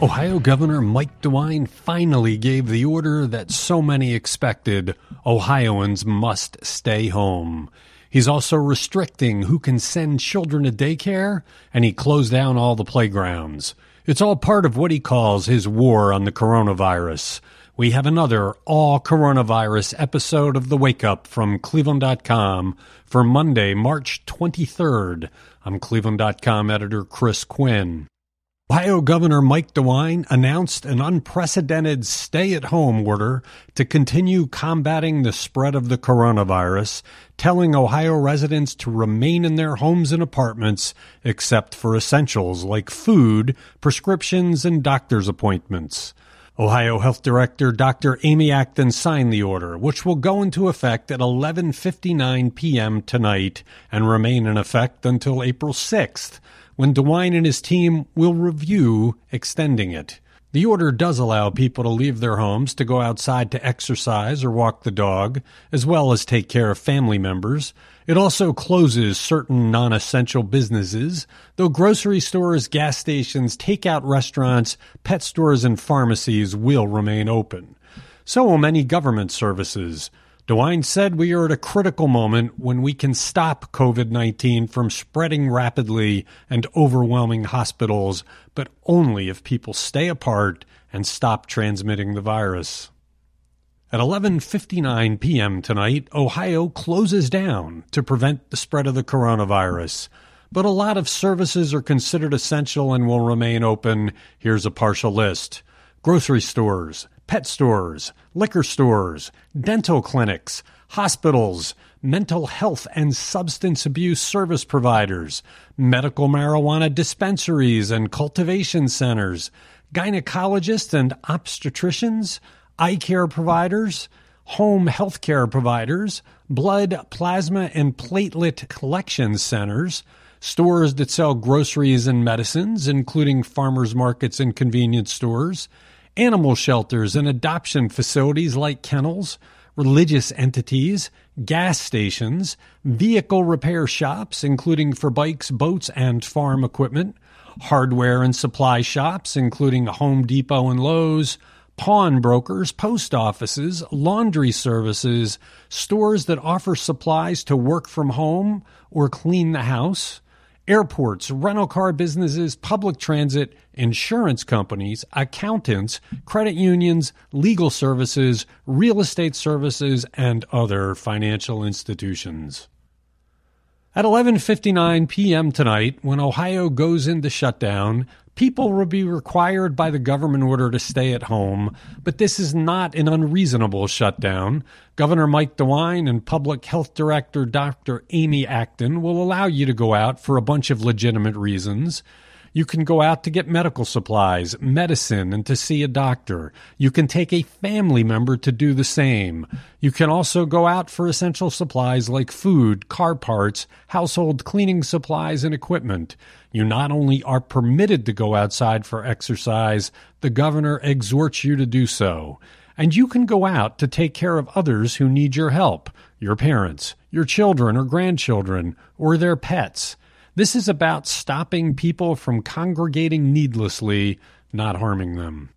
Ohio Governor Mike DeWine finally gave the order that so many expected Ohioans must stay home. He's also restricting who can send children to daycare, and he closed down all the playgrounds. It's all part of what he calls his war on the coronavirus. We have another all coronavirus episode of The Wake Up from Cleveland.com for Monday, March 23rd. I'm Cleveland.com editor Chris Quinn. Ohio Governor Mike DeWine announced an unprecedented stay at home order to continue combating the spread of the coronavirus, telling Ohio residents to remain in their homes and apartments except for essentials like food, prescriptions, and doctor's appointments. Ohio Health Director Dr. Amy Acton signed the order, which will go into effect at 11:59 p.m. tonight and remain in effect until April 6th when DeWine and his team will review extending it. The order does allow people to leave their homes to go outside to exercise or walk the dog, as well as take care of family members. It also closes certain non essential businesses, though grocery stores, gas stations, takeout restaurants, pet stores, and pharmacies will remain open. So will many government services. DeWine said we are at a critical moment when we can stop COVID 19 from spreading rapidly and overwhelming hospitals, but only if people stay apart and stop transmitting the virus. At 11:59 p.m. tonight, Ohio closes down to prevent the spread of the coronavirus. But a lot of services are considered essential and will remain open. Here's a partial list. Grocery stores, pet stores, liquor stores, dental clinics, hospitals, mental health and substance abuse service providers, medical marijuana dispensaries and cultivation centers, gynecologists and obstetricians, eye care providers, home health care providers, blood, plasma, and platelet collection centers, stores that sell groceries and medicines, including farmers markets and convenience stores, animal shelters and adoption facilities like kennels, religious entities, gas stations, vehicle repair shops, including for bikes, boats, and farm equipment, hardware and supply shops, including Home Depot and Lowe's, pawnbrokers, post offices, laundry services, stores that offer supplies to work from home or clean the house, airports, rental car businesses, public transit, insurance companies, accountants, credit unions, legal services, real estate services, and other financial institutions. At 11:59 p.m. tonight, when Ohio goes into shutdown, people will be required by the government order to stay at home, but this is not an unreasonable shutdown. Governor Mike DeWine and Public Health Director Dr. Amy Acton will allow you to go out for a bunch of legitimate reasons. You can go out to get medical supplies, medicine, and to see a doctor. You can take a family member to do the same. You can also go out for essential supplies like food, car parts, household cleaning supplies, and equipment. You not only are permitted to go outside for exercise, the governor exhorts you to do so. And you can go out to take care of others who need your help your parents, your children or grandchildren, or their pets. This is about stopping people from congregating needlessly, not harming them.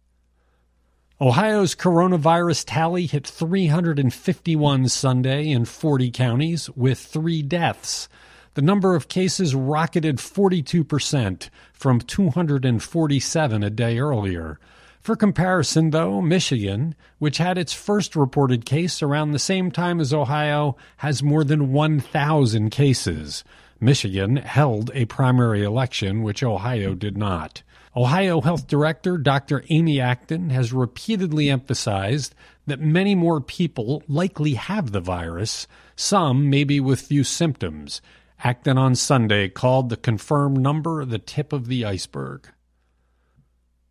Ohio's coronavirus tally hit 351 Sunday in 40 counties with three deaths. The number of cases rocketed 42% from 247 a day earlier. For comparison, though, Michigan, which had its first reported case around the same time as Ohio, has more than 1,000 cases. Michigan held a primary election, which Ohio did not. Ohio Health Director Dr. Amy Acton has repeatedly emphasized that many more people likely have the virus, some maybe with few symptoms. Acton on Sunday called the confirmed number the tip of the iceberg.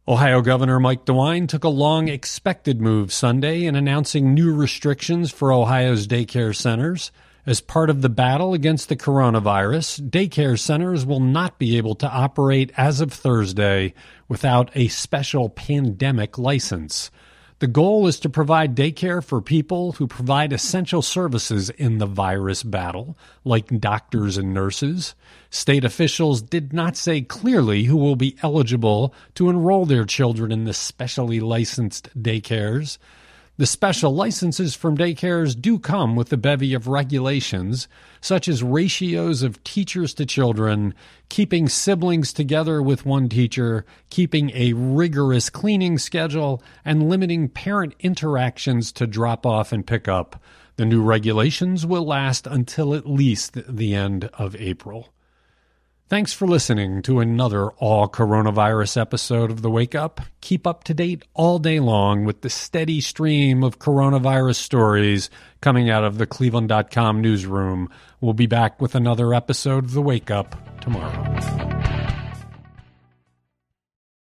Ohio Governor Mike DeWine took a long expected move Sunday in announcing new restrictions for Ohio's daycare centers. As part of the battle against the coronavirus, daycare centers will not be able to operate as of Thursday without a special pandemic license. The goal is to provide daycare for people who provide essential services in the virus battle, like doctors and nurses. State officials did not say clearly who will be eligible to enroll their children in the specially licensed daycares. The special licenses from daycares do come with a bevy of regulations, such as ratios of teachers to children, keeping siblings together with one teacher, keeping a rigorous cleaning schedule, and limiting parent interactions to drop off and pick up. The new regulations will last until at least the end of April. Thanks for listening to another all coronavirus episode of The Wake Up. Keep up to date all day long with the steady stream of coronavirus stories coming out of the Cleveland.com newsroom. We'll be back with another episode of The Wake Up tomorrow.